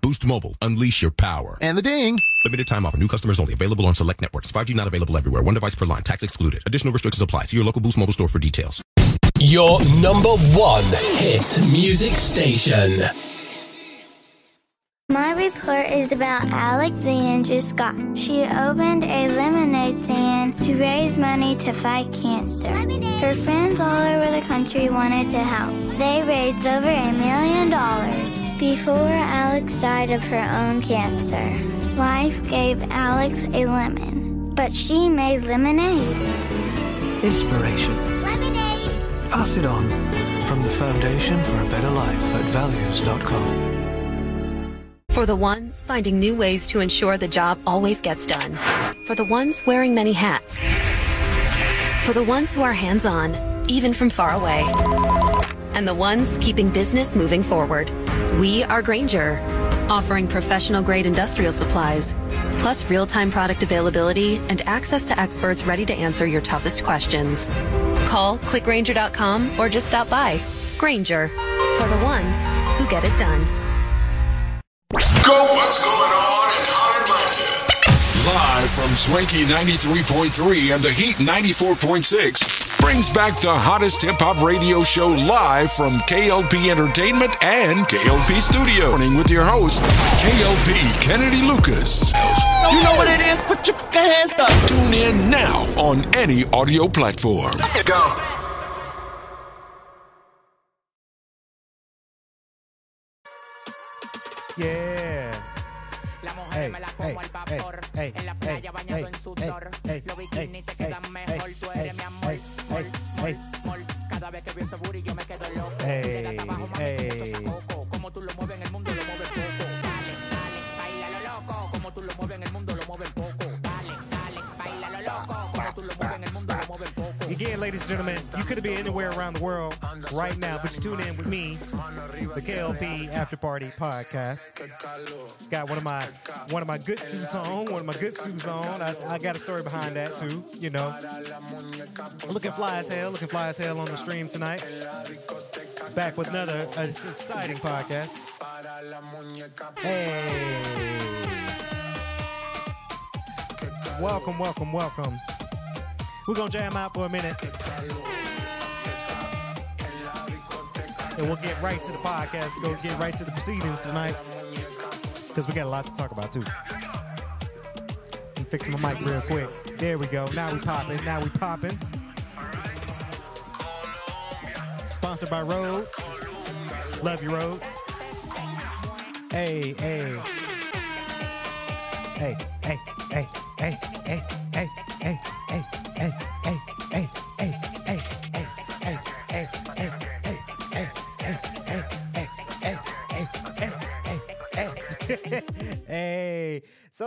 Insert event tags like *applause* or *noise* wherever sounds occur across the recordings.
Boost Mobile. Unleash your power. And the ding. Limited time offer. New customers only. Available on select networks. 5G not available everywhere. One device per line. Tax excluded. Additional restrictions apply. See your local Boost Mobile store for details. Your number one hit music station. My report is about Alexandra Scott. She opened a lemonade stand to raise money to fight cancer. Her friends all over the country wanted to help. They raised over a million dollars before Alex died of her own cancer. Life gave Alex a lemon, but she made lemonade. Inspiration. Lemonade! Pass it on. From the Foundation for a Better Life at values.com. For the ones finding new ways to ensure the job always gets done. For the ones wearing many hats. For the ones who are hands on, even from far away. And the ones keeping business moving forward. We are Grainger, offering professional grade industrial supplies, plus real time product availability and access to experts ready to answer your toughest questions. Call clickgrainger.com or just stop by. Grainger, for the ones who get it done. Go! What's going on in Hot Atlanta? Live from Swanky 93.3 and the Heat 94.6 brings back the hottest hip hop radio show live from KLP Entertainment and KLP Studio. Morning with your host, KLP Kennedy Lucas. You know what it is? Put your hands up. Tune in now on any audio platform. Go. Yeah. Hey, hey, hey, hey, en la playa bañado en sudor. Los bikinis te quedan mejor. Tú eres mi amor. Mol. Cada vez que veo ese booty yo me quedo loco. Hey, hey. Ladies and gentlemen, you could be anywhere around the world right now, but you tune in with me, the KLP After Party Podcast. Got one of my one of my good suits on, one of my good suits on. I, I got a story behind that too, you know. Looking fly as hell, looking fly as hell on the stream tonight. Back with another uh, exciting podcast. Hey. Welcome, welcome, welcome. We're gonna jam out for a minute. And we'll get right to the podcast. Go get right to the proceedings tonight. Because we got a lot to talk about too. Me fix my mic real quick. There we go. Now we popping. Now we popping. Sponsored by Rode. Love you, Rode. Hey, hey, hey, hey, hey, hey, hey,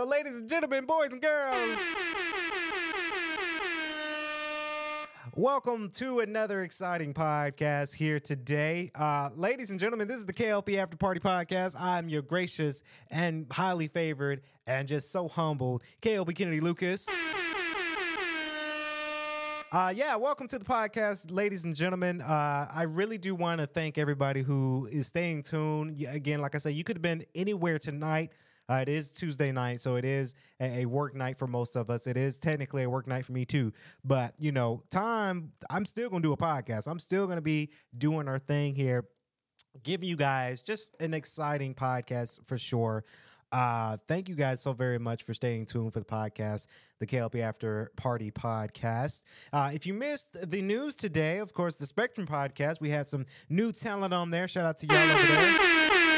so ladies and gentlemen, boys and girls, welcome to another exciting podcast here today. Uh, ladies and gentlemen, this is the KLP After Party Podcast. I'm your gracious and highly favored and just so humbled KLP Kennedy Lucas. Uh, yeah, welcome to the podcast, ladies and gentlemen. Uh, I really do want to thank everybody who is staying tuned. Again, like I said, you could have been anywhere tonight. Uh, it is Tuesday night, so it is a, a work night for most of us. It is technically a work night for me too. But you know, time I'm still gonna do a podcast. I'm still gonna be doing our thing here, giving you guys just an exciting podcast for sure. Uh, thank you guys so very much for staying tuned for the podcast, the KLP After Party podcast. Uh, if you missed the news today, of course, the Spectrum podcast, we had some new talent on there. Shout out to y'all over there.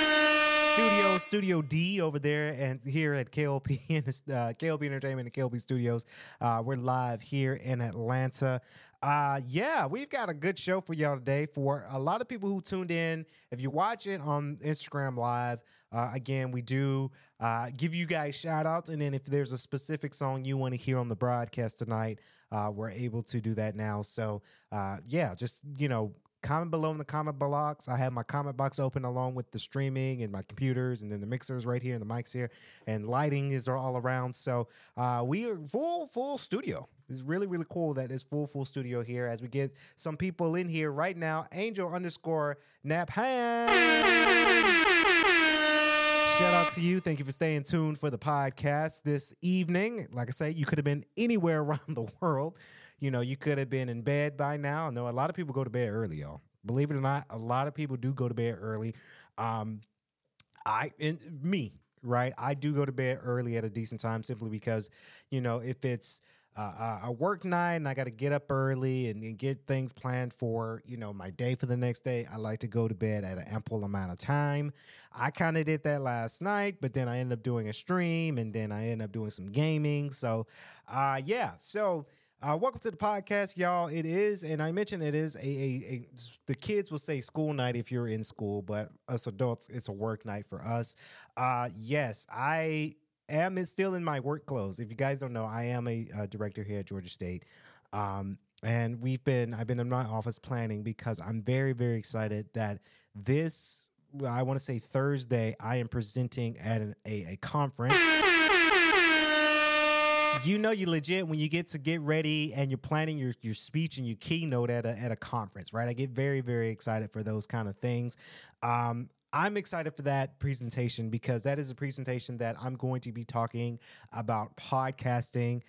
Studio, Studio D over there, and here at KLP and *laughs* uh, KLP Entertainment and KLP Studios. Uh, we're live here in Atlanta. Uh, yeah, we've got a good show for y'all today. For a lot of people who tuned in, if you watch it on Instagram Live, uh, again, we do uh, give you guys shout outs. And then if there's a specific song you want to hear on the broadcast tonight, uh, we're able to do that now. So, uh, yeah, just, you know, comment below in the comment box. I have my comment box open along with the streaming and my computers, and then the mixers right here and the mics here, and lighting is all around. So uh, we are full full studio. It's really really cool that it's full full studio here as we get some people in here right now. Angel underscore Nap Shout out to you. Thank you for staying tuned for the podcast this evening. Like I say, you could have been anywhere *laughs* around the world. You know, you could have been in bed by now. I know a lot of people go to bed early, y'all. Believe it or not, a lot of people do go to bed early. Um, I and me, right? I do go to bed early at a decent time simply because, you know, if it's uh, a work night and I got to get up early and, and, get things planned for you know my day for the next day. I like to go to bed at an ample amount of time. I kind of did that last night, but then I ended up doing a stream and then I ended up doing some gaming. So, uh, yeah, so. Uh, welcome to the podcast, y'all. It is, and I mentioned it is a, a, a, the kids will say school night if you're in school, but us adults, it's a work night for us. Uh, yes, I am still in my work clothes. If you guys don't know, I am a, a director here at Georgia State. Um, and we've been, I've been in my office planning because I'm very, very excited that this, I want to say Thursday, I am presenting at an, a, a conference. You know you legit when you get to get ready and you're planning your, your speech and your keynote at a at a conference, right? I get very very excited for those kind of things. Um, I'm excited for that presentation because that is a presentation that I'm going to be talking about podcasting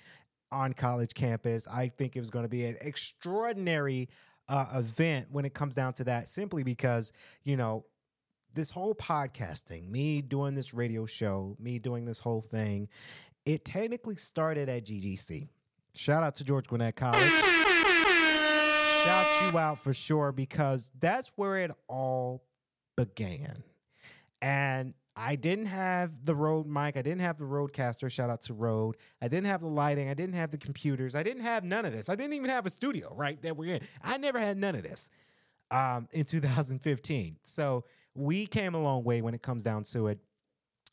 on college campus. I think it was going to be an extraordinary uh, event when it comes down to that, simply because, you know, this whole podcasting, me doing this radio show, me doing this whole thing, it technically started at GGC. Shout out to George Gwinnett College. Shout you out for sure because that's where it all began. And I didn't have the Rode mic. I didn't have the Rodecaster. Shout out to Rode. I didn't have the lighting. I didn't have the computers. I didn't have none of this. I didn't even have a studio, right? That we're in. I never had none of this um, in 2015. So we came a long way when it comes down to it.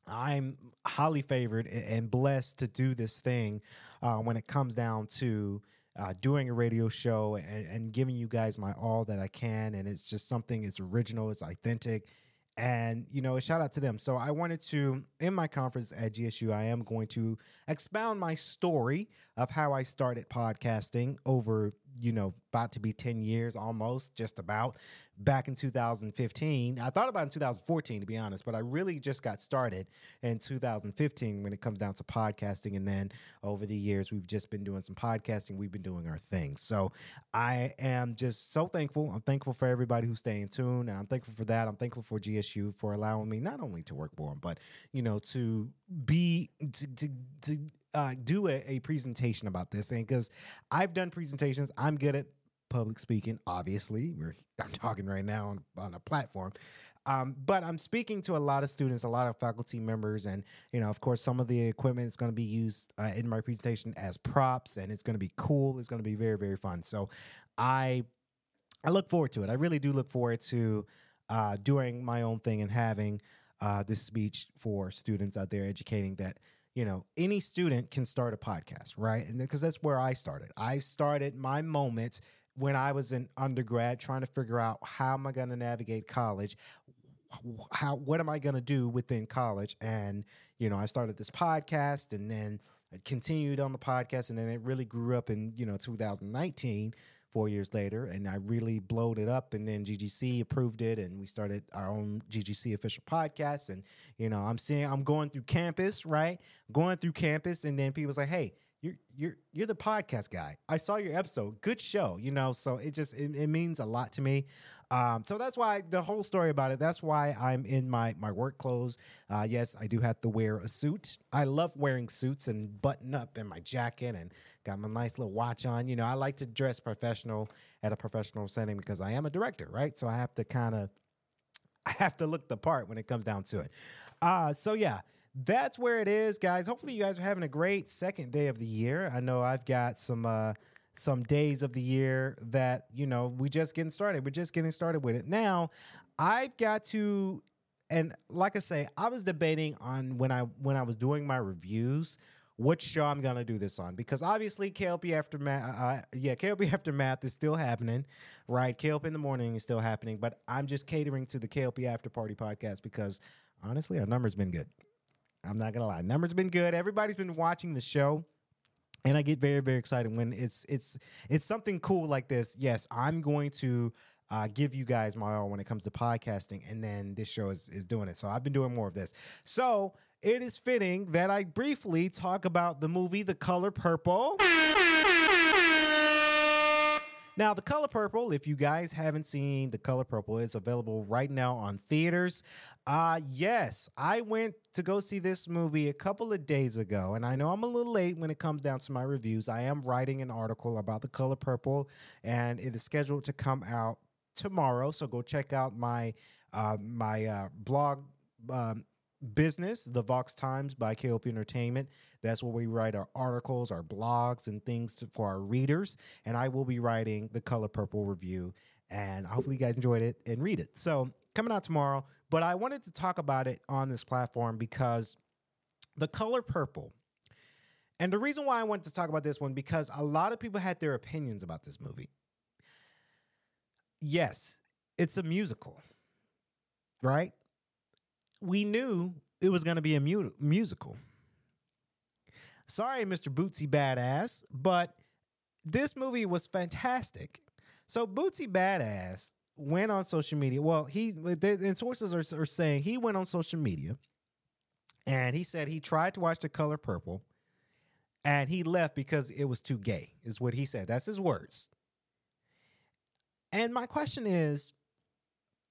I'm highly favored and blessed to do this thing uh, when it comes down to uh, doing a radio show and, and giving you guys my all that I can. And it's just something, it's original, it's authentic. And, you know, a shout out to them. So I wanted to, in my conference at GSU, I am going to expound my story of how I started podcasting over, you know, about to be 10 years almost, just about back in 2015. I thought about in 2014, to be honest, but I really just got started in 2015 when it comes down to podcasting. And then over the years, we've just been doing some podcasting. We've been doing our thing. So I am just so thankful. I'm thankful for everybody who's staying tuned. And I'm thankful for that. I'm thankful for GSU for allowing me not only to work for them, but, you know, to be, to, to, to uh, do a, a presentation about this. And because I've done presentations, I'm good at public speaking. Obviously, we're *laughs* I'm talking right now on, on a platform, um, but I'm speaking to a lot of students, a lot of faculty members, and you know, of course, some of the equipment is going to be used uh, in my presentation as props, and it's going to be cool. It's going to be very very fun. So, I I look forward to it. I really do look forward to uh, doing my own thing and having uh, this speech for students out there, educating that you know, any student can start a podcast, right? And because that's where I started. I started my moment when I was an undergrad trying to figure out how am I going to navigate college how what am I going to do within college and you know I started this podcast and then I continued on the podcast and then it really grew up in you know 2019 4 years later and I really blowed it up and then GGC approved it and we started our own GGC official podcast and you know I'm seeing I'm going through campus right? Going through campus and then people say hey you're you're you're the podcast guy. I saw your episode. Good show, you know. So it just it, it means a lot to me. Um, so that's why the whole story about it. That's why I'm in my my work clothes. Uh, yes, I do have to wear a suit. I love wearing suits and button up in my jacket and got my nice little watch on. You know, I like to dress professional at a professional setting because I am a director, right? So I have to kind of *laughs* I have to look the part when it comes down to it. Uh, so yeah, that's where it is, guys. Hopefully, you guys are having a great second day of the year. I know I've got some uh, some days of the year that you know we just getting started. We're just getting started with it now. I've got to, and like I say, I was debating on when I when I was doing my reviews which show I'm gonna do this on because obviously KLP Aftermath, uh, uh yeah, KLP Aftermath is still happening, right? KLP in the morning is still happening, but I'm just catering to the KLP After Party podcast because honestly, our numbers been good. I'm not gonna lie, numbers been good. Everybody's been watching the show. And I get very, very excited when it's it's it's something cool like this. Yes, I'm going to uh, give you guys my all when it comes to podcasting, and then this show is, is doing it. So I've been doing more of this. So it is fitting that I briefly talk about the movie The Color Purple. Now, The Color Purple, if you guys haven't seen The Color Purple, is available right now on theaters. Uh yes, I went to go see this movie a couple of days ago, and I know I'm a little late when it comes down to my reviews. I am writing an article about The Color Purple, and it is scheduled to come out tomorrow. So go check out my uh, my uh, blog um, business, the Vox Times by KLP Entertainment. That's where we write our articles, our blogs, and things to, for our readers. And I will be writing the Color Purple review. And hopefully, you guys enjoyed it and read it. So, coming out tomorrow. But I wanted to talk about it on this platform because the Color Purple. And the reason why I wanted to talk about this one because a lot of people had their opinions about this movie. Yes, it's a musical, right? We knew it was going to be a mu- musical. Sorry, Mr. Boosie Badazz, but this movie was fantastic. So Boosie Badazz went on social media. Well, he and sources are, are saying he went on social media and he said he tried to watch The Color Purple and he left because it was too gay, is what he said. That's his words. And my question is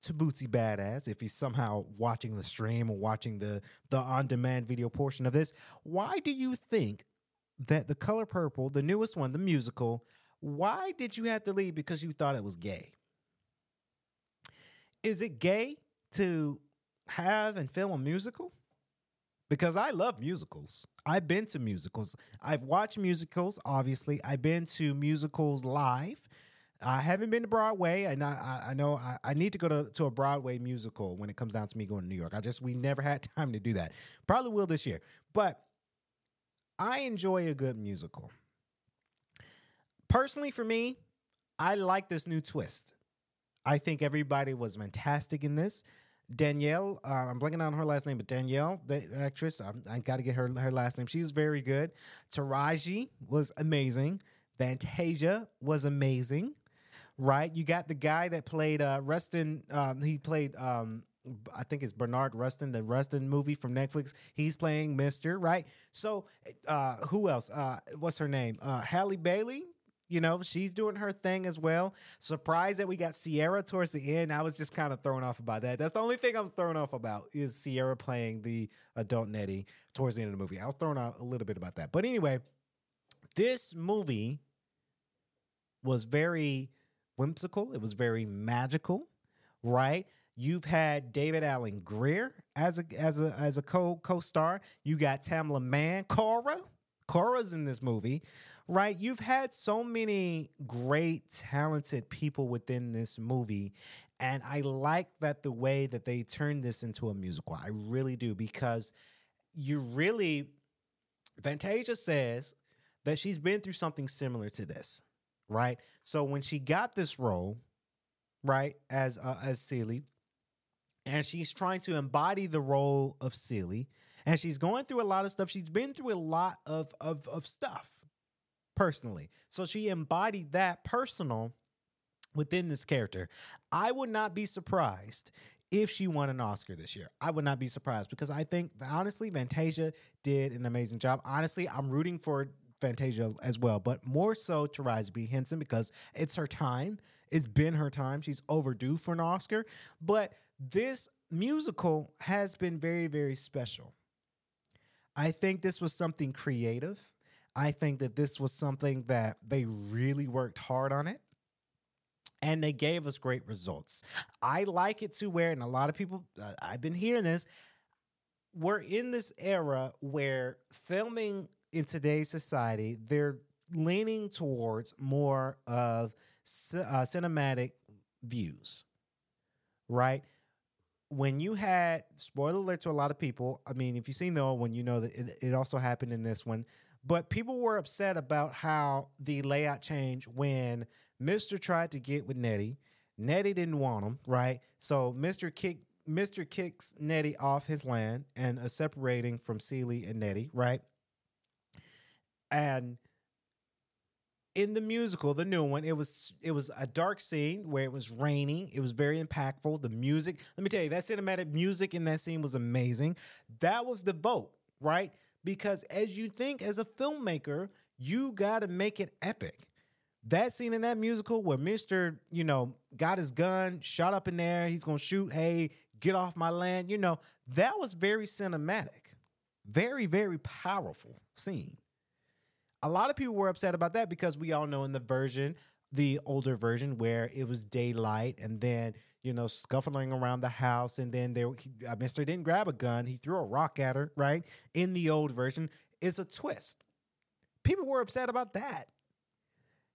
to Boosie Badazz if he's somehow watching the stream or watching the the on-demand video portion of this. Why do you think that The Color Purple, the newest one, the musical, why did you have to leave because you thought it was gay? Is it gay to have and film a musical? Because I love musicals. I've been to musicals. I've watched musicals, obviously. I've been to musicals live. I haven't been to Broadway, and I, I know I, I, need to go to, to a Broadway musical when it comes down to me going to New York. I just we never had *laughs* time to do that. Probably will this year, but I enjoy a good musical. Personally, for me, I like this new twist. I think everybody was fantastic in this. Danielle, uh, I'm blanking on her last name, but Danielle, the actress, I, I got to get her her last name. She was very good. Taraji was amazing. Fantasia was amazing right? You got the guy that played uh, Rustin. Um, he played. Um, I think it's Bernard Rustin, the Rustin movie from Netflix. He's playing Mister, right? So, uh, who else? Uh, what's her name? Uh, Halle Bailey. You know, she's doing her thing as well. Surprised that we got Ciara towards the end. I was just kind of thrown off about that. That's the only thing I was thrown off about is Ciara playing the adult Nettie towards the end of the movie. I was thrown out a little bit about that. But anyway, this movie was very whimsical. It was very magical, right? You've had David Alan Grier as a as a as a co co star. You got Tamela Mann, Cora. Cora's in this movie, right? You've had so many great, talented people within this movie. And I like that the way that they turned this into a musical. I really do, because you really, Fantasia says that she's been through something similar to this right? So when she got this role, right, as uh, as Celie, and she's trying to embody the role of Celie, and she's going through a lot of stuff. She's been through a lot of of of stuff personally. So she embodied that personal within this character. I would not be surprised if she won an Oscar this year. I would not be surprised because I think honestly Fantasia did an amazing job. Honestly, I'm rooting for Fantasia as well, but more so Taraji P. Henson because it's her time. It's been her time. She's overdue for an Oscar. But this musical has been very, very special. I think this was something creative. I think that this was something that they really worked hard on it. and they gave us great results. I like it to where, and a lot of people, uh, I've been hearing this, we're in this era where filming in today's society, they're leaning towards more of uh, cinematic views, right? When you had spoiler alert to a lot of people, I mean, if you've seen the old one, you know that it, it also happened in this one. But people were upset about how the layout changed when Mister tried to get with Nettie. Nettie didn't want him, right? So Mister kicked Mister kicks Nettie off his land and uh, separating from Celie and Nettie, right? And in the musical, the new one, it was it was a dark scene where it was raining. It was very impactful. The music, let me tell you, that cinematic music in that scene was amazing. That was the vote, right? Because as you think as a filmmaker, you got to make it epic. That scene in that musical where Mr. You know, got his gun, shot up in there, he's gonna shoot, hey, get off my land, you know, that was very cinematic. Very, very powerful scene. A lot of people were upset about that because we all know in the version, the older version, where it was daylight and then, you know, scuffling around the house. And then there, he, uh, Mr. didn't grab a gun, he threw a rock at her, right? In the old version, it's a twist. People were upset about that.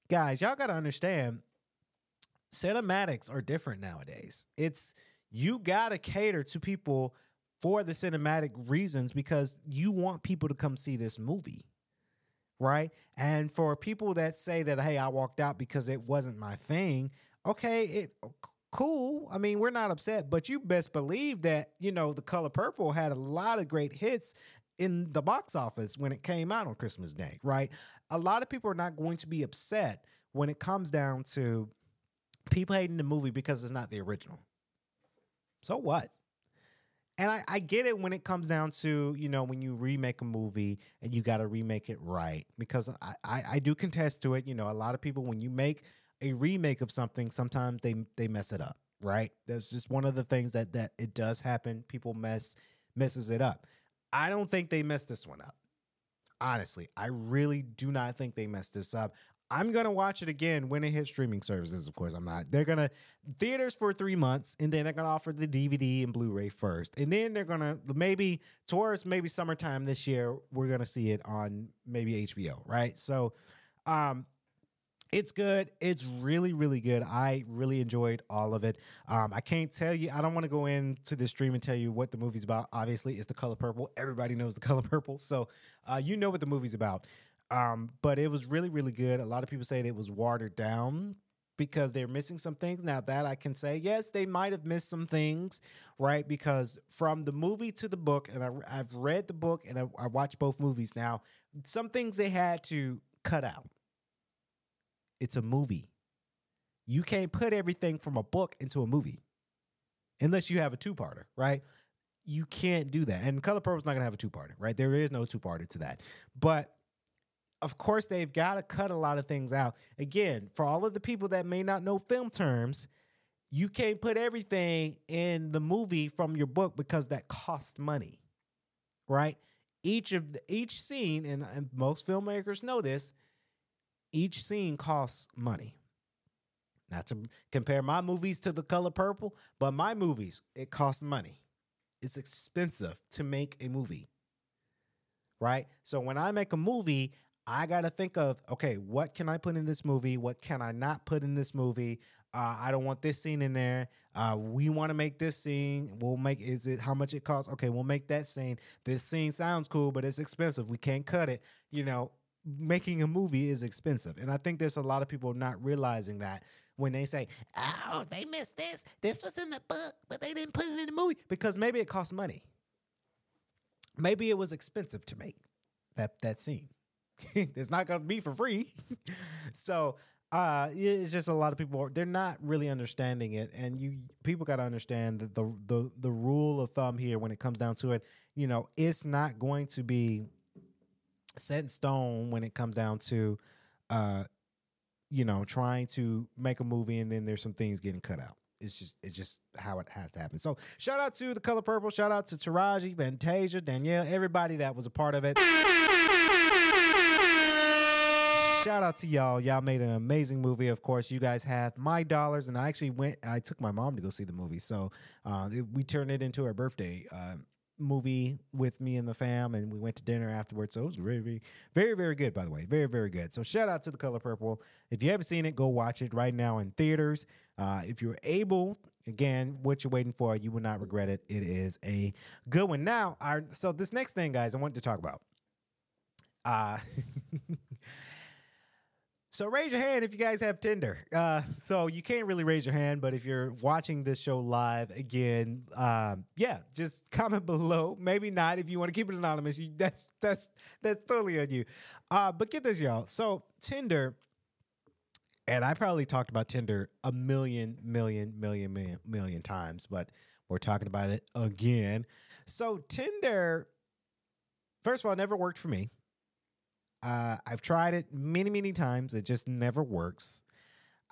Guys, y'all got to understand cinematics are different nowadays. It's, you got to cater to people for the cinematic reasons because you want people to come see this movie right? And for people that say that, hey, I walked out because it wasn't my thing, okay, it cool. I mean, we're not upset, but you best believe that, you know, the color purple had a lot of great hits in the box office when it came out on Christmas Day, right? A lot of people are not going to be upset when it comes down to people hating the movie because it's not the original. So what? And I, I get it when it comes down to, you know, when you remake a movie and you got to remake it right. Because I, I, I do contest to it. You know, a lot of people, when you make a remake of something, sometimes they they mess it up, right? That's just one of the things that that it does happen. People mess messes it up. I don't think they messed this one up. Honestly, I really do not think they messed this up. I'm gonna watch it again when it hits streaming services. Of course, I'm not. They're gonna theaters for three months, and then they're gonna offer the DVD and Blu-ray first, and then they're gonna maybe towards maybe summertime this year we're gonna see it on maybe HBO, right? So, um, it's good. It's really, really good. I really enjoyed all of it. Um, I can't tell you. I don't want to go into the stream and tell you what the movie's about. Obviously, it's the color purple. Everybody knows the *laughs* color purple, so uh, you know what the movie's about. Um, but it was really, really good. A lot of people say it was watered down because they're missing some things. Now that I can say, yes, they might have missed some things, right? Because from the movie to the book, and I, have read the book and I, I watched both movies now, some things they had to cut out. It's a movie. You can't put everything from a book into a movie unless you have a two-parter, right? You can't do that. And Color Purple's not gonna have a two-parter, right? There is no two-parter to that. But of course, they've got to cut a lot of things out. Again, for all of the people that may not know film terms, you can't put everything in the movie from your book because that costs money, right? Each of the, each scene, and, and most filmmakers know this, each scene costs money. Not to compare my movies to the color purple, but my movies, it costs money. It's expensive to make a movie. Right? So when I make a movie, I got to think of, okay, what can I put in this movie? What can I not put in this movie? Uh, I don't want this scene in there. Uh, we want to make this scene. We'll make, is it how much it costs? Okay, we'll make that scene. This scene sounds cool, but it's expensive. We can't cut it. You know, making a movie is expensive. And I think there's a lot of people not realizing that when they say, oh, they missed this. This was in the book, but they didn't put it in the movie because maybe it cost money. Maybe it was expensive to make that, that scene. *laughs* it's not going to be for free. *laughs* so uh, it's just a lot of people they're not really understanding it, and you people got to understand that the the the rule of thumb here when it comes down to it, you know, it's not going to be set in stone when it comes down to, uh, you know, trying to make a movie and then there's some things getting cut out. It's just it's just how it has to happen. So shout out to the color purple, shout out to Taraji, Fantasia, Danielle, everybody that was a part of it. Shout out to y'all. Y'all made an amazing movie. Of course, you guys have my dollars, and I actually went. I took my mom to go see the movie, so uh, we turned it into our birthday uh, movie with me and the fam, and we went to dinner afterwards. So it was very, very, very, very good. By the way, very, very good. So shout out to the Color Purple. If you haven't seen it, go watch it right now in theaters. Uh, if you're able, again, what you're waiting for, you will not regret it. It is a good one. Now, our so this next thing, guys, I wanted to talk about. Uh *laughs* So raise your hand if you guys have Tinder. Uh, so you can't really raise your hand, but if you're watching this show live again, um, yeah, just comment below. Maybe not if you want to keep it anonymous. You, that's that's that's totally on you. Uh, but get this, y'all. So Tinder, and I probably talked about Tinder a million, million, million, million, million times, but we're talking about it again. So Tinder, first of all, never worked for me. Uh, I've tried it many, many times. It just never works.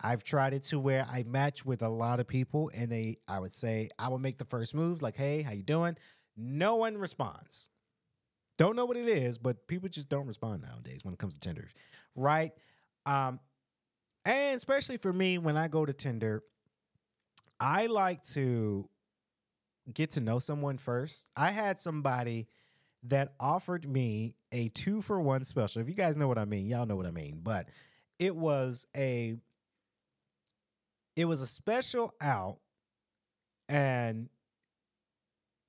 I've tried it to where I match with a lot of people, and they, I would say, I would make the first move, like, "Hey, how you doing?" No one responds. Don't know what it is, but people just don't respond nowadays when it comes to Tinder, right? Um, and especially for me, when I go to Tinder, I like to get to know someone first. I had somebody that offered me a two for one special. If you guys know what I mean, y'all know what I mean. But it was a it was a special out and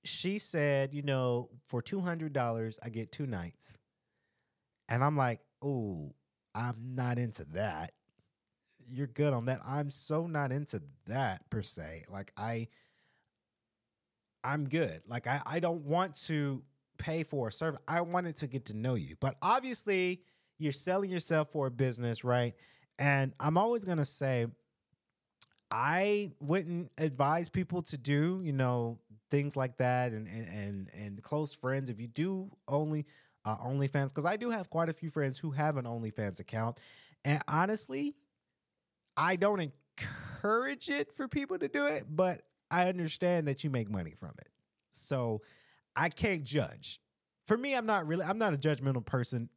she said, you know, for two hundred dollars, I get two nights. And I'm like, oh, I'm not into that. You're good on that. I'm so not into that per se. Like I I'm good. Like I, I don't want to pay for a service. I wanted to get to know you. But obviously, you're selling yourself for a business, right? And I'm always gonna say, I wouldn't advise people to do, you know, things like that and and and, and close friends. If you do only uh, OnlyFans, because I do have quite a few friends who have an OnlyFans account, and honestly, I don't encourage it for people to do it, but I understand that you make money from it. So I can't judge. For me, I'm not really I'm not a judgmental person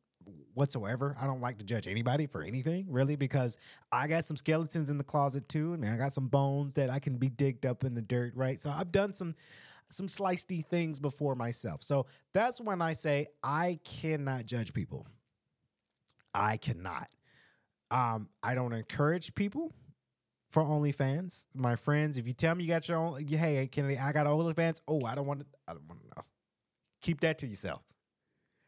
whatsoever. I don't like to judge anybody for anything, really, because I got some skeletons in the closet too, and I got some bones that I can be digged up in the dirt, right? So I've done some some slicey things before myself. So that's when I say I cannot judge people. I cannot. Um, I don't encourage people for OnlyFans. My friends, if you tell me you got your own, hey, Kennedy, I got OnlyFans. Oh, I don't want to. I don't want to know. Keep that to yourself,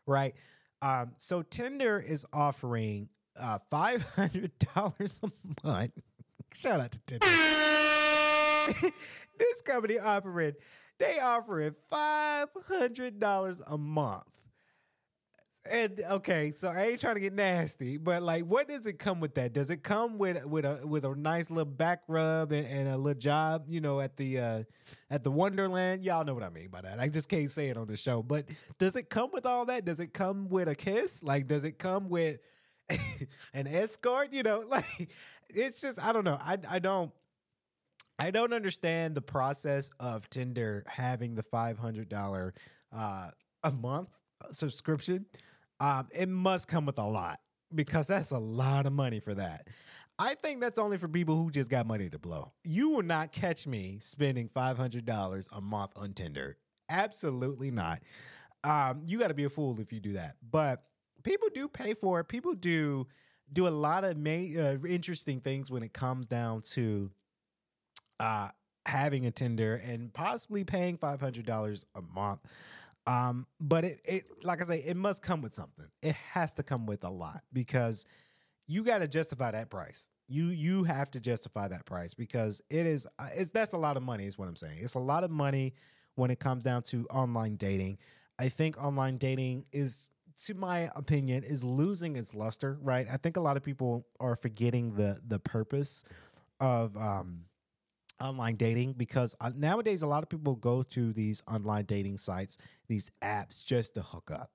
right? Um, so Tinder is offering uh, *laughs* five hundred dollars a month. Shout out to Tinder. *laughs* this company offering they offering five hundred dollars a month. And okay, so I ain't trying to get nasty, but like, what does it come with that? Does it come with with a with a nice little back rub and, and a little job, you know, at the uh at the Wonderland? Y'all know what I mean by that. I just can't say it on the show, but does it come with all that? Does it come with a kiss? Like, does it come with *laughs* an escort? You know, *laughs* like it's just I don't know. I I don't I don't understand the process of Tinder having the five hundred dollar uh, a month subscription. Um, it must come with a lot because that's a lot of money for that. I think that's only for people who just got money to blow. You will not catch me spending five hundred dollars a month on Tinder. Absolutely not. Um, you got to be a fool if you do that. But people do pay for it. People do do a lot of ma- uh, interesting things when it comes down to uh, having a Tinder and possibly paying five hundred dollars a month. Um, but it, it, like I say, it must come with something. It has to come with a lot because you got to justify that price. You you have to justify that price because it is uh, it's that's a lot of money. Is what I'm saying. It's a lot of money when it comes down to online dating. I think online dating is, to my opinion, is losing its luster. Right. I think a lot of people are forgetting the the purpose of um online dating because uh, nowadays a lot of people go to these online dating sites, these apps just to hook up.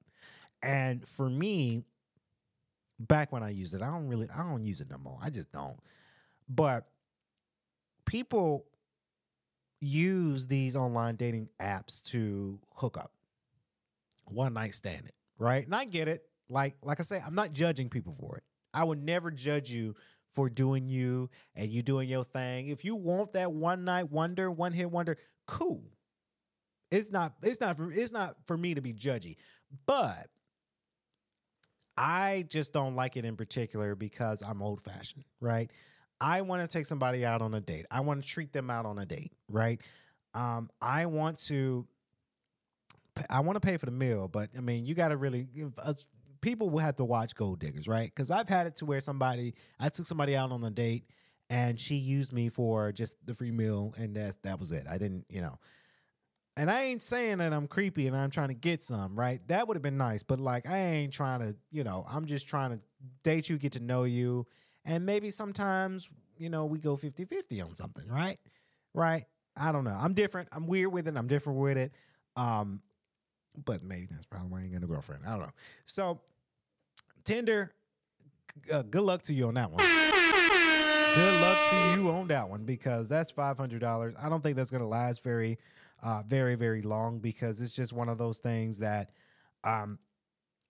And for me, back when I used it, I don't really I don't use it no more. I just don't. But people use these online dating apps to hook up. One night stand it, right? And I get it. Like like I say, I'm not judging people for it. I would never judge you for doing you and you doing your thing. If you want that one night wonder, one hit wonder, cool. It's not it's not for it's not for me to be judgy. But I just don't like it in particular because I'm old fashioned, right? I want to take somebody out on a date. I want to treat them out on a date, right? Um, I want to I want to pay for the meal, but I mean, you got to really us people will have to watch Gold Diggers, right? Because I've had it to where somebody I took somebody out on a date and she used me for just the free meal, and that's that was it. I didn't, you know. And I ain't saying that I'm creepy and I'm trying to get some, right? That would have been nice, but like I ain't trying to, you know, I'm just trying to date you, get to know you, and maybe sometimes, you know, we go 50-50 on something, right? Right? I don't know. I'm different. I'm weird with it. I'm different with it. Um, but maybe that's probably why I ain't got a girlfriend. I don't know. So Tinder, uh, good luck to you on that one. Good luck to you on that one because that's five hundred dollars. I don't think that's going to last very, uh, very, very long because it's just one of those things that, um,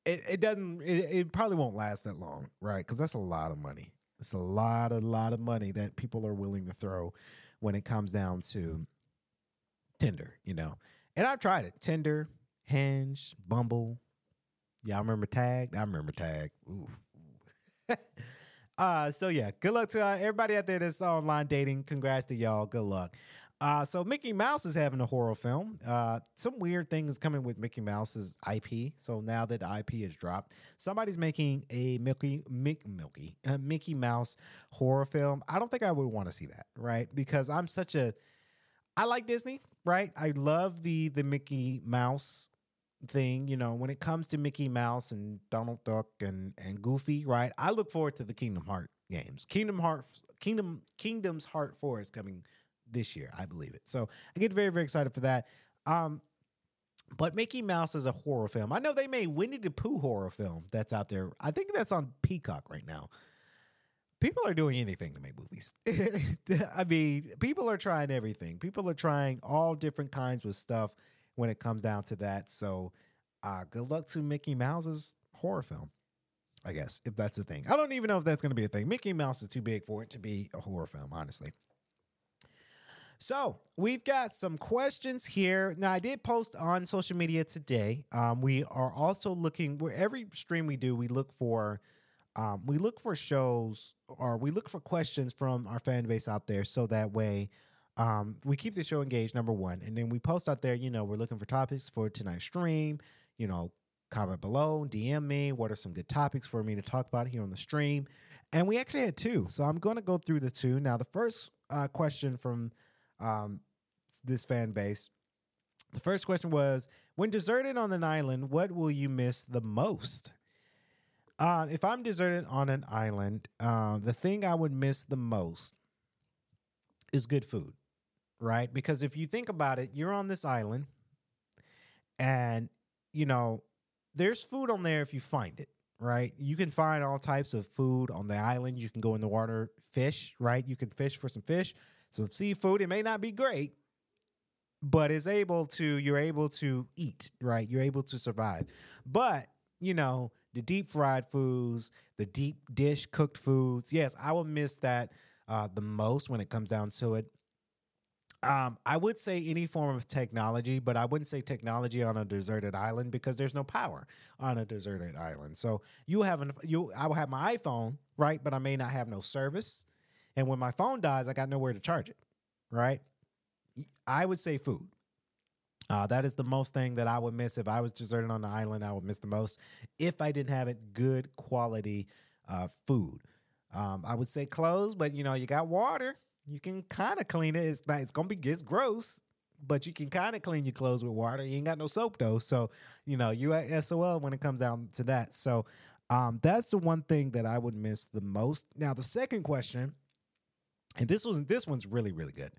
it, it doesn't. It, it probably won't last that long, right? Because that's a lot of money. It's a lot, a lot of money that people are willing to throw when it comes down to Tinder. You know, and I've tried it. Tinder, Hinge, Bumble. Y'all remember Tag? I remember Tag. Ooh. *laughs* uh, so yeah, good luck to uh, everybody out there that's online dating. Congrats to y'all. Good luck. Uh, so Mickey Mouse is having a horror film. Uh, some weird things coming with Mickey Mouse's IP. So now that the IP is dropped, somebody's making a Mickey Mick, Milky uh, Mickey Mouse horror film. I don't think I would want to see that, right? Because I'm such a I like Disney, right? I love the the Mickey Mouse thing, you know, when it comes to Mickey Mouse and Donald Duck and and Goofy, right? I look forward to the Kingdom Heart games. Kingdom Heart Kingdom Kingdom's Heart 4 is coming this year, I believe it. So, I get very very excited for that. Um but Mickey Mouse is a horror film. I know they made Winnie the Pooh horror film that's out there. I think that's on Peacock right now. People are doing anything to make movies. *laughs* I mean, people are trying everything. People are trying all different kinds of stuff when it comes down to that. So, uh, good luck to Mickey Mouse's horror film. I guess if that's a thing. I don't even know if that's going to be a thing. Mickey Mouse is too big for it to be a horror film, honestly. So we've got some questions here. Now I did post on social media today. Um, we are also looking every stream we do, we look for um, we look for shows or we look for questions from our fan base out there, so that way um, we keep the show engaged. Number one, and then we post out there. You know, we're looking for topics for tonight's stream. You know, comment below, DM me. What are some good topics for me to talk about here on the stream? And we actually had two, so I'm going to go through the two now. The first uh, question from um, this fan base. The first question was When deserted on an island, what will you miss the most? Uh, if I'm deserted on an island, uh, the thing I would miss the most is good food, right? Because if you think about it, you're on this island and, you know, there's food on there if you find it, right? You can find all types of food on the island. You can go in the water, fish, right? You can fish for some fish some seafood. It may not be great, but it's able to, you're able to eat, right? You're able to survive. But, you know, the deep fried foods, the deep dish cooked foods, yes, I will miss that uh, the most when it comes down to it. Um, I would say any form of technology, but I wouldn't say technology on a deserted island because there's no power on a deserted island. So you have an you I will have my iPhone, right? But I may not have no service. And when my phone dies, I got nowhere to charge it, right? I would say food. Uh, that is the most thing that I would miss if I was deserted on the island. I would miss the most if I didn't have it good quality uh, food. Um, I would say clothes, but you know you got water. You can kind of clean it. It's not. It's gonna be. It's gross, but you can kind of clean your clothes with water. You ain't got no soap though, so you know you at SOL when it comes down to that. So um, that's the one thing that I would miss the most. Now the second question and this was this one's really really good.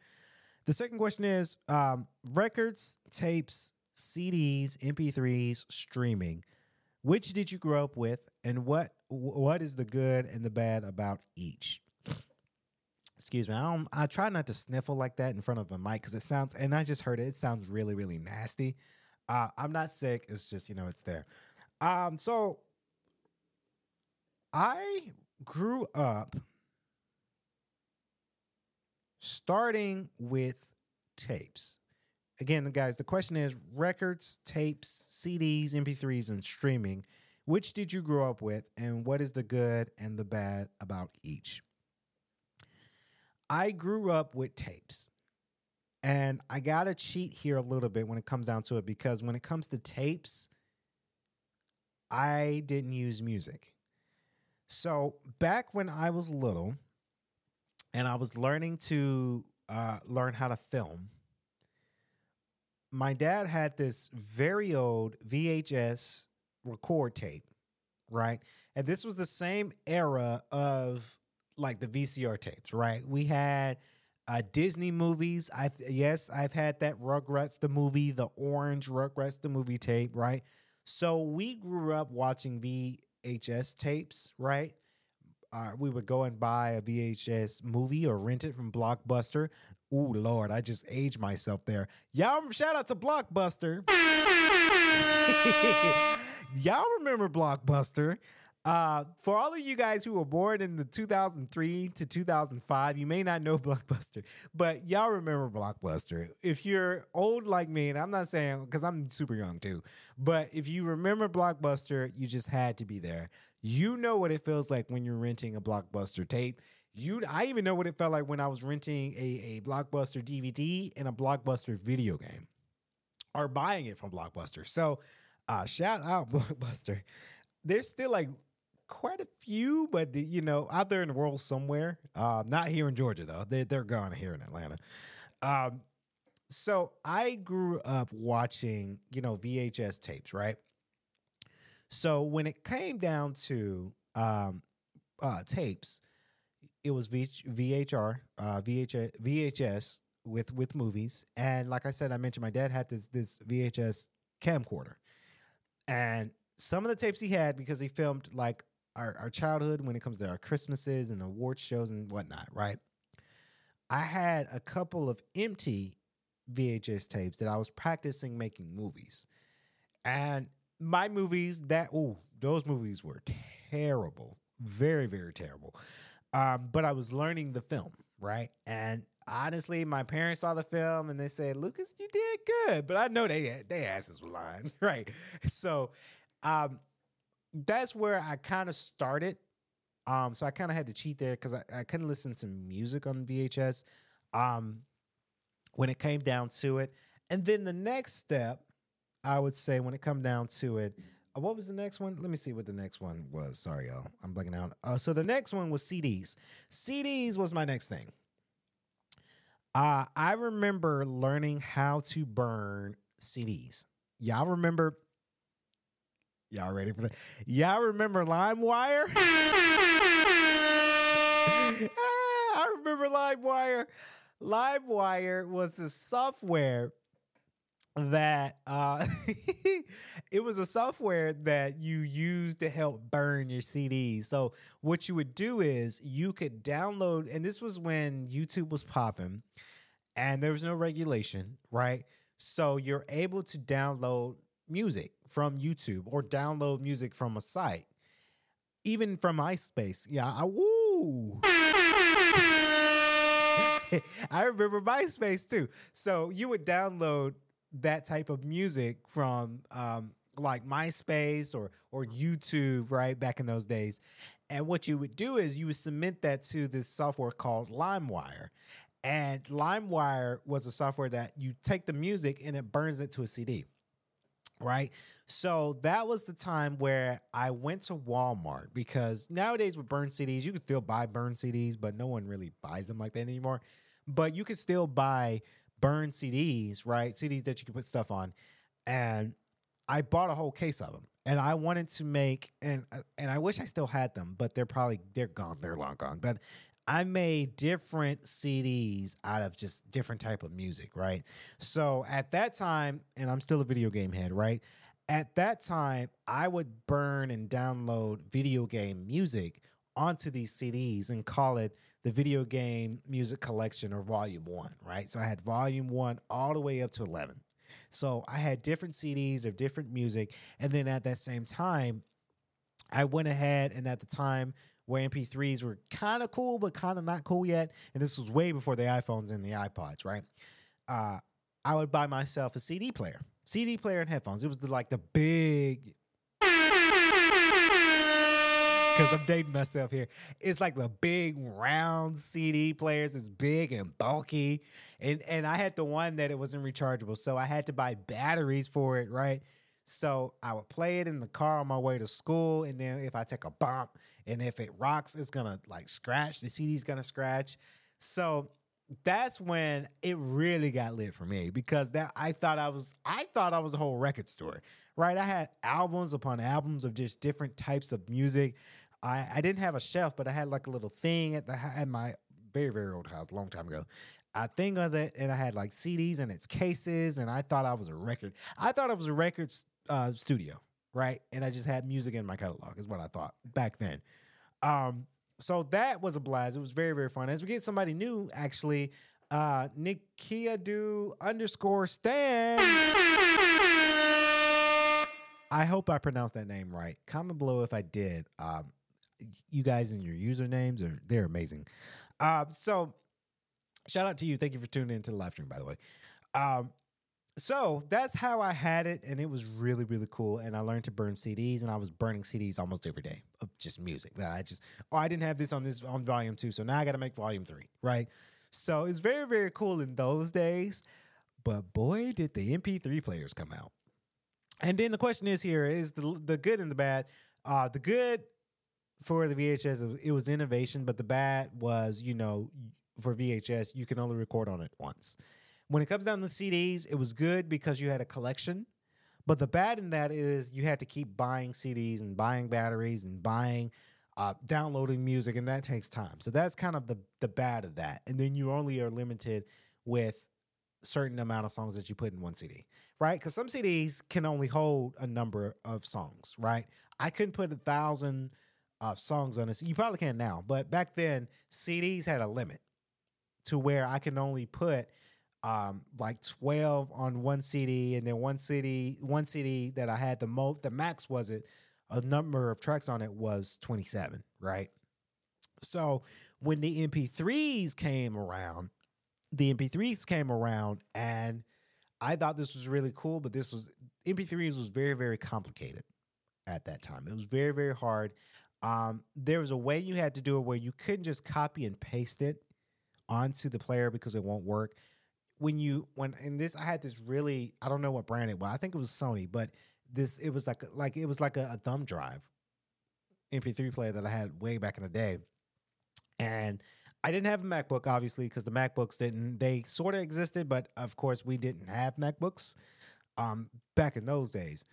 The second question is um, records, tapes, CDs, MP3s, streaming. Which did you grow up with, and what what is the good and the bad about each? Excuse me. I don't. I try not to sniffle like that in front of a mic because it sounds. And I just heard it. It sounds really really nasty. Uh, I'm not sick. It's just you know it's there. Um. So I grew up starting with tapes. Again, guys, the question is records, tapes, CDs, MP3s, and streaming. Which did you grow up with, and what is the good and the bad about each? I grew up with tapes. And I got to cheat here a little bit when it comes down to it because when it comes to tapes, I didn't use music. So back when I was little and I was learning to uh, learn how to film, my dad had this very old VHS record tape, right? And this was the same era of like the VCR tapes, right? We had uh, Disney movies. I yes, I've had that Rugrats the movie, the orange Rugrats the movie tape, right? So we grew up watching VHS tapes, right? Uh, we would go and buy a VHS movie or rent it from Blockbuster. Ooh, Lord, I just aged myself there. Y'all, shout out to Blockbuster. *laughs* Y'all remember Blockbuster? Uh, for all of you guys who were born in the 2003 to 2005, you may not know *laughs* Blockbuster, but y'all remember Blockbuster. If you're old like me, and I'm not saying because I'm super young too, but if you remember Blockbuster, you just had to be there. You know what it feels like when you're renting a Blockbuster tape. You, I even know what it felt like when I was renting a, a Blockbuster DVD and a Blockbuster video game, or buying it from Blockbuster. So, uh, shout out *laughs* Blockbuster. There's still like quite a few, but the, you know, out there in the world somewhere. Uh, not here in Georgia though. They they're gone here in Atlanta. Um, so I grew up watching, you know, VHS tapes, right? So when it came down to um, uh, tapes, it was v- VHR, uh, VHS, VHS with with movies, and like I said, I mentioned my dad had this this VHS camcorder, and some of the tapes he had because he filmed like our, our childhood when it comes to our Christmases and award shows and whatnot, right? I had a couple of empty VHS tapes that I was practicing making movies. And my movies that oh, those movies were terrible. Very, very terrible. Um, but I was learning the film, right? And honestly, my parents saw the film and they said, Lucas, you did good. But I know they they asses were lying, *laughs* right? So um that's where I kind of started. Um, so I kind of had to cheat there because I, I couldn't listen to music on VHS. Um, when it came down to it, and then the next step, I would say, when it come down to it, uh, what was the next one? Let me see what the next one was. Sorry, y'all, I'm blanking out. Uh, so the next one was CDs. CDs was my next thing. Uh, I remember learning how to burn CDs. Y'all remember Y'all ready for that? Y'all remember LimeWire? *laughs* I remember LimeWire. LimeWire was the software that uh *laughs* it was a software that you used to help burn your CDs. So what you would do is you could download and this was when YouTube was popping and there was no regulation, right? So you're able to download music from YouTube or download music from a site, even from MySpace. Yeah, I, woo. *laughs* I remember MySpace too. So you would download that type of music from um, like MySpace or or YouTube, right? Back in those days. And what you would do is you would submit that to this software called LimeWire. And LimeWire was a software that you take the music and it burns it to a CD right? So that was the time where I went to Walmart because nowadays with burn CDs, you can still buy burn CDs, but no one really buys them like that anymore. But you can still buy burn CDs, right? CDs that you can put stuff on. And I bought a whole case of them. And I wanted to make and uh, and I wish I still had them, but they're probably they're gone, they're long gone. But I made different CDs out of just different type of music, right? So at that time, and I'm still a video game head, right? At that time, I would burn and download video game music onto these CDs and call it the video game music collection or volume one, right? So I had volume one all the way up to 11. So I had different CDs of different music. And then at that same time, I went ahead and at the time where MP3s were kind of cool, but kind of not cool yet. And this was way before the iPhones and the iPods, right? Uh, I would buy myself a CD player, CD player and headphones. It was the, like the big. Because I'm dating myself here. It's like the big round CD players. It's big and bulky. And and I had the one that it wasn't rechargeable. So I had to buy batteries for it, right? So I would play it in the car on my way to school. And then if I take a bump and if it rocks, it's gonna like scratch. The CD's gonna scratch. So that's when it really got lit for me because that I thought I was I thought I was a whole record store, right? I had albums upon albums of just different types of music. I, I didn't have a shelf, but I had like a little thing at the at my very very old house a long time ago. A thing of it, and I had like CDs in its cases, and I thought I was a record. I thought I was a record uh, studio, right? And I just had music in my catalog, is what I thought back then. Um, so that was a blast. It was very, very fun. As we get somebody new, actually, uh Nikia do underscore Stan. I hope I pronounced that name right. Comment below if I did. Um, you guys and your usernames are they're amazing. Um, so shout out to you. Thank you for tuning into the live stream, by the way. Um, so that's how I had it, and it was really, really cool. And I learned to burn CDs, and I was burning CDs almost every day of just music that I just oh I didn't have this on this on volume two, so now I got to make volume three, right? So it's very, very cool in those days. But boy, did the MP3 players come out. And then the question is here is the the good and the bad. Uh, the good for the VHS, it was innovation, but the bad was, you know, for VHS, you can only record on it once. When it comes down to CDs, it was good because you had a collection. But the bad in that is you had to keep buying CDs and buying batteries and buying, uh, downloading music, and that takes time. So that's kind of the the bad of that. And then you only are limited with certain amount of songs that you put in one CD, right? Because some CDs can only hold a number of songs, right? I couldn't put a thousand uh, songs on this. You probably can now, but back then CDs had a limit to where I can only put um, like 12 on one CD and then one CD, one CD that I had the most, the max was it, a number of tracks on it was 27, right? So when the MP3s came around, the MP3s came around and I thought this was really cool, but this was MP3s was very, very complicated at that time. It was very, very hard. Um, there was a way you had to do it where you couldn't just copy and paste it onto the player because it won't work when you when in this I had this really I don't know what brand it was. I think it was Sony, but this it was like like it was like a, a thumb drive MP3 player that I had way back in the day. And I didn't have a MacBook obviously because the MacBooks didn't they sort of existed, but of course we didn't have MacBooks um back in those days.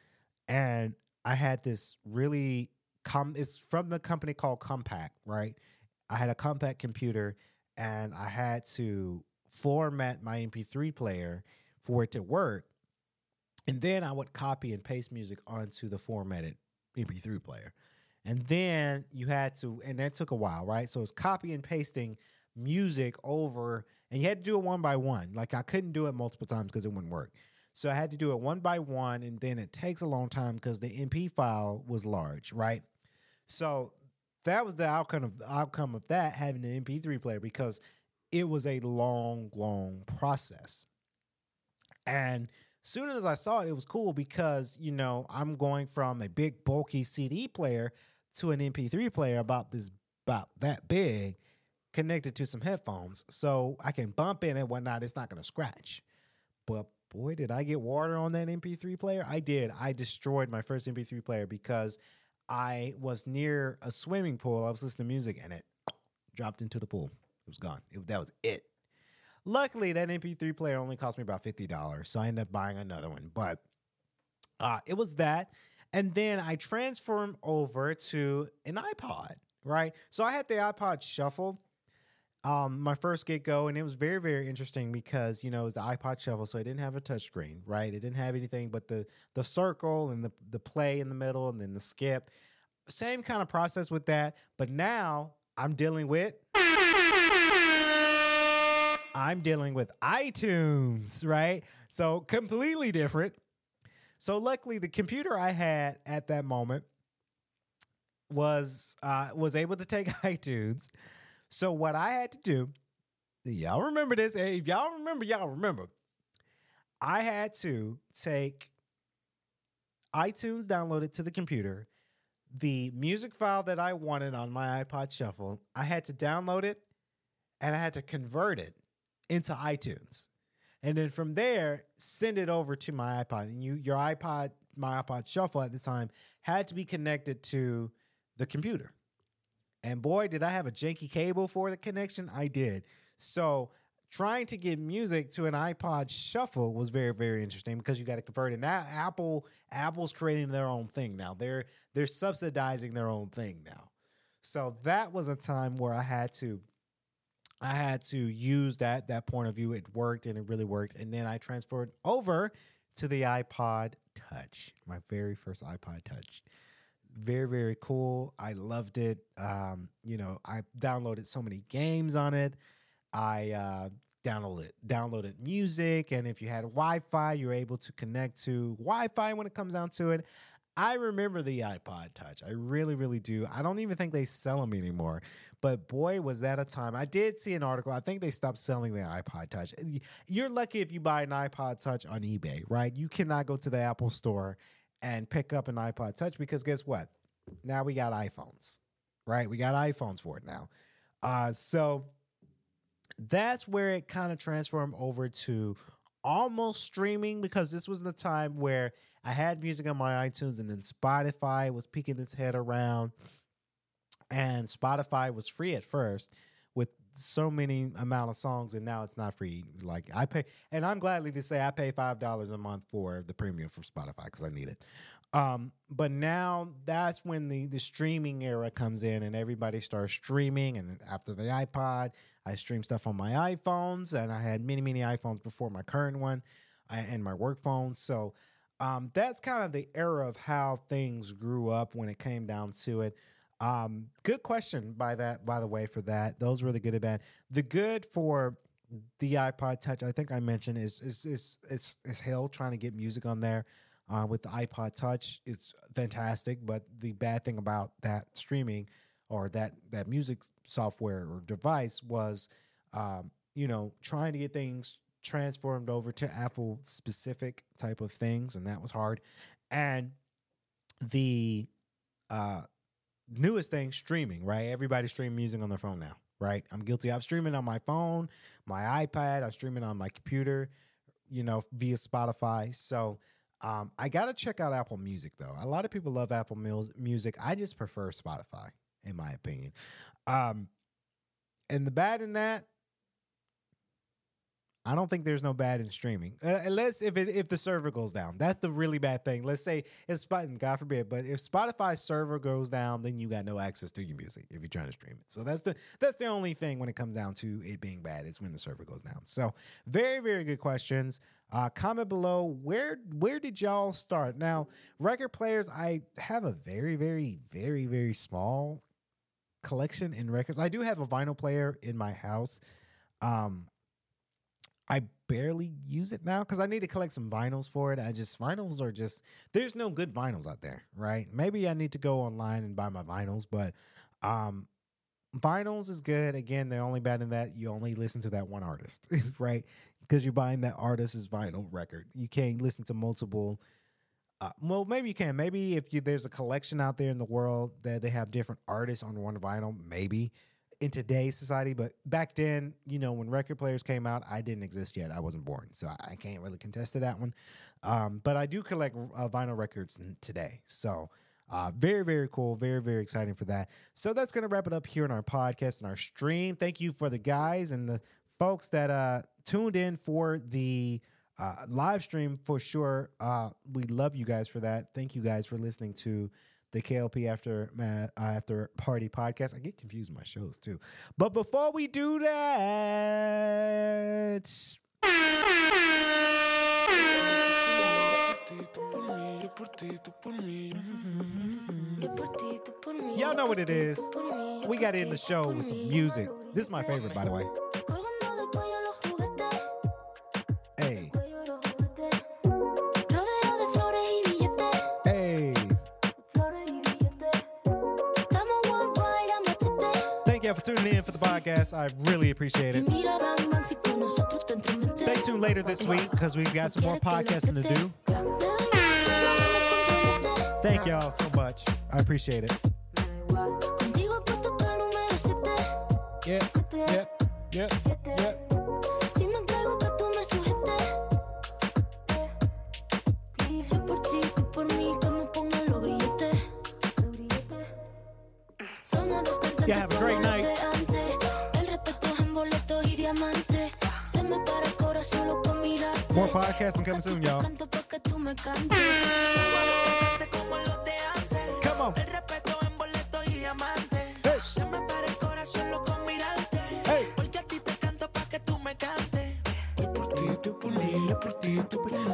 And I had this really com it's from the company called Compaq, right? I had a Compaq computer and I had to format my MP3 player for it to work. And then I would copy and paste music onto the formatted MP3 player. And then you had to, and that took a while, right? So it's copy and pasting music over, and you had to do it one by one. Like I couldn't do it multiple times because it wouldn't work. So I had to do it one by one, and then it takes a long time because the MP file was large, right? So that was the outcome of outcome of that having an MP3 player because it was a long, long process. And soon as I saw it, it was cool because, you know, I'm going from a big, bulky CD player to an MP3 player about this, about that big, connected to some headphones. So I can bump in and whatnot. It's not going to scratch. But boy, did I get water on that MP3 player. I did. I destroyed my first MP3 player because I was near a swimming pool. I was listening to music and it dropped into the pool. It was gone. It, that was it. Luckily, that MP3 player only cost me about $50. So I ended up buying another one. But uh, it was that. And then I transformed over to an iPod, right? So I had the iPod Shuffle, um, my first get go, and it was very, very interesting because you know it was the iPod Shuffle, so it didn't have a touchscreen, right? It didn't have anything but the the circle and the the play in the middle, and then the skip. Same kind of process with that, but now I'm dealing with I'm dealing with iTunes, right? So completely different. So luckily, the computer I had at that moment, was uh, was able to take *laughs* iTunes. So what I had to do, y'all remember this? Hey, if y'all remember, y'all remember. I had to take iTunes, download it to the computer. The music file that I wanted on my iPod Shuffle, I had to download it and I had to convert it into iTunes. And then from there, send it over to my iPod. And you your iPod, my iPod Shuffle at the time, had to be connected to the computer. And boy, did I have a janky cable for the connection. I did. So trying to get music to an iPod Shuffle was very, very interesting because you got to convert it. Now Apple, Apple's creating their own thing now. They're they're subsidizing their own thing now. So that was a time where I had to I had to use that that point of view. It worked and it really worked. And then I transferred over to the iPod Touch, my very first iPod Touch. Very, very cool. I loved it. Um, you know, I downloaded so many games on it. I uh, downloaded downloaded music, and if you had Wi-Fi, you're able to connect to Wi-Fi when it comes down to it. I remember the iPod Touch. I really, really do. I don't even think they sell them anymore. But boy, was that a time. I did see an article. I think they stopped selling the iPod Touch. You're lucky if you buy an iPod Touch on eBay, right? You cannot go to the Apple store and pick up an iPod Touch because guess what? Now we got iPhones, right? We got iPhones for it now. Uh, so that's where it kind of transformed over to almost streaming because this was the time where I had music on my iTunes and then Spotify was peeking its head around. And Spotify was free at first with so many amount of songs and now it's not free. Like I pay and I'm gladly to say I pay five dollars a month for the premium for Spotify because I need it. Um, but now that's when the the streaming era comes in and everybody starts streaming. And after the iPod, I stream stuff on my iPhones, and I had many many iPhones before my current one, and my work phone. So um, that's kind of the era of how things grew up when it came down to it. Um, good question by that, by the way, for that. Those were the good and bad. The good for the iPod Touch, I think I mentioned, is is is is, is hell trying to get music on there uh, with the iPod Touch. It's fantastic, but the bad thing about that streaming or that that music software or device was, um, you know, trying to get things transformed over to Apple specific type of things, and that was hard. And the uh, newest thing, streaming, right? Everybody stream music on their phone now, right? I'm guilty. I'm streaming on my phone, my iPad. I'm streaming on my computer, you know, via Spotify. So um, I got to check out Apple Music though. A lot of people love Apple Music. I just prefer Spotify, in my opinion. Um, and the bad in that, I don't think there's no bad in streaming, uh, unless if it, if the server goes down. That's the really bad thing. Let's say it's Spotify, God forbid, but if Spotify's server goes down, then you got no access to your music if you're trying to stream it. So that's the that's the only thing when it comes down to it being bad is when the server goes down. So very very good questions. Uh, comment below where where did y'all start? Now record players, I have a very very very very small collection in records. I do have a vinyl player in my house. Um, I barely use it now because I need to collect some vinyls for it. I just vinyls are just there's no good vinyls out there, right? Maybe I need to go online and buy my vinyls, but um vinyls is good. Again, they're only bad in that you only listen to that one artist, *laughs* right? Because you're buying that artist's vinyl record. You can't listen to multiple uh, well, maybe you can. Maybe if you there's a collection out there in the world that they have different artists on one vinyl, maybe in today's society, but back then, you know, when record players came out, I didn't exist yet. I wasn't born, so I can't really contest to that one. Um, but I do collect uh, vinyl records today, so uh, very, very cool, very, very exciting for that. So that's gonna wrap it up here in our podcast and our stream. Thank you for the guys and the folks that uh, tuned in for the uh, live stream for sure. Uh, we love you guys for that. Thank you guys for listening to the KLP after uh, after party podcast. I get confused with my shows too. But before we do that, y'all know what it is. We got in the show with some music. This is my favorite, by the way. Y'all for tuning in for the podcast. I really appreciate it. Stay tuned later this week because we've got some more podcasting to do. Thank y'all so much. I appreciate it. Yeah, yeah, yeah, yeah. Ti te canto pa' que tú me cantes.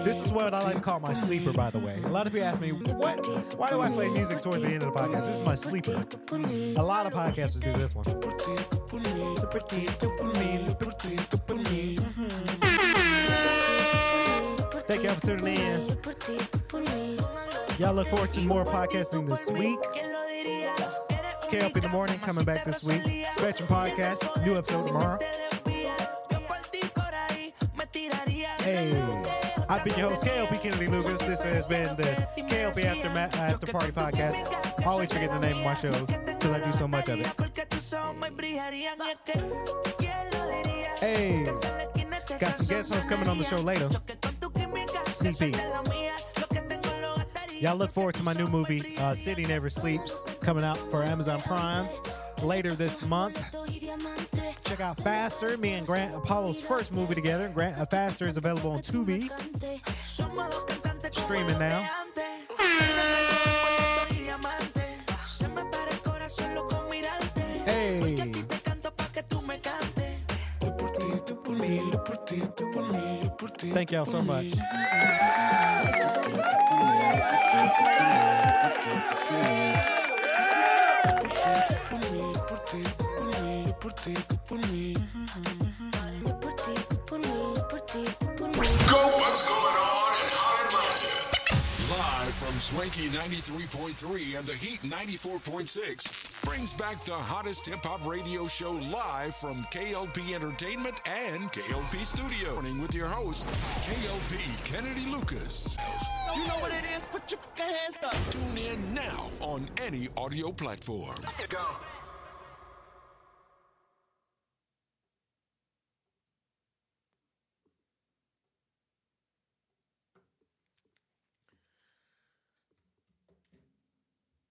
This is what I like to call my sleeper, by the way. A lot of people ask me, what? Why do I play music towards the end of the podcast? This is my sleeper. A lot of podcasters do this one. Look forward to more podcasting this week. KLP in the morning coming back this week. Spectrum podcast, new episode tomorrow. Hey, I've been your host KLP Kennedy Lucas. This has been the KLP After Ma- After Party podcast. Always forget the name of my show because I do so much of it. Hey, got some guest hosts coming on the show later. Sneak peek. Y'all look forward to my new movie, uh, City Never Sleeps, coming out for Amazon Prime later this month. Check out Faster, me and Grant Apollo's first movie together. Grant uh, Faster is available on Tubi, streaming now. Thank y'all so much. Go what's going on Swanky 93.3 and the Heat 94.6 brings back the hottest hip hop radio show live from KLP Entertainment and KLP Studio. Morning with your host, KLP Kennedy Lucas. You know what it is? Put your hands up. Tune in now on any audio platform. Go.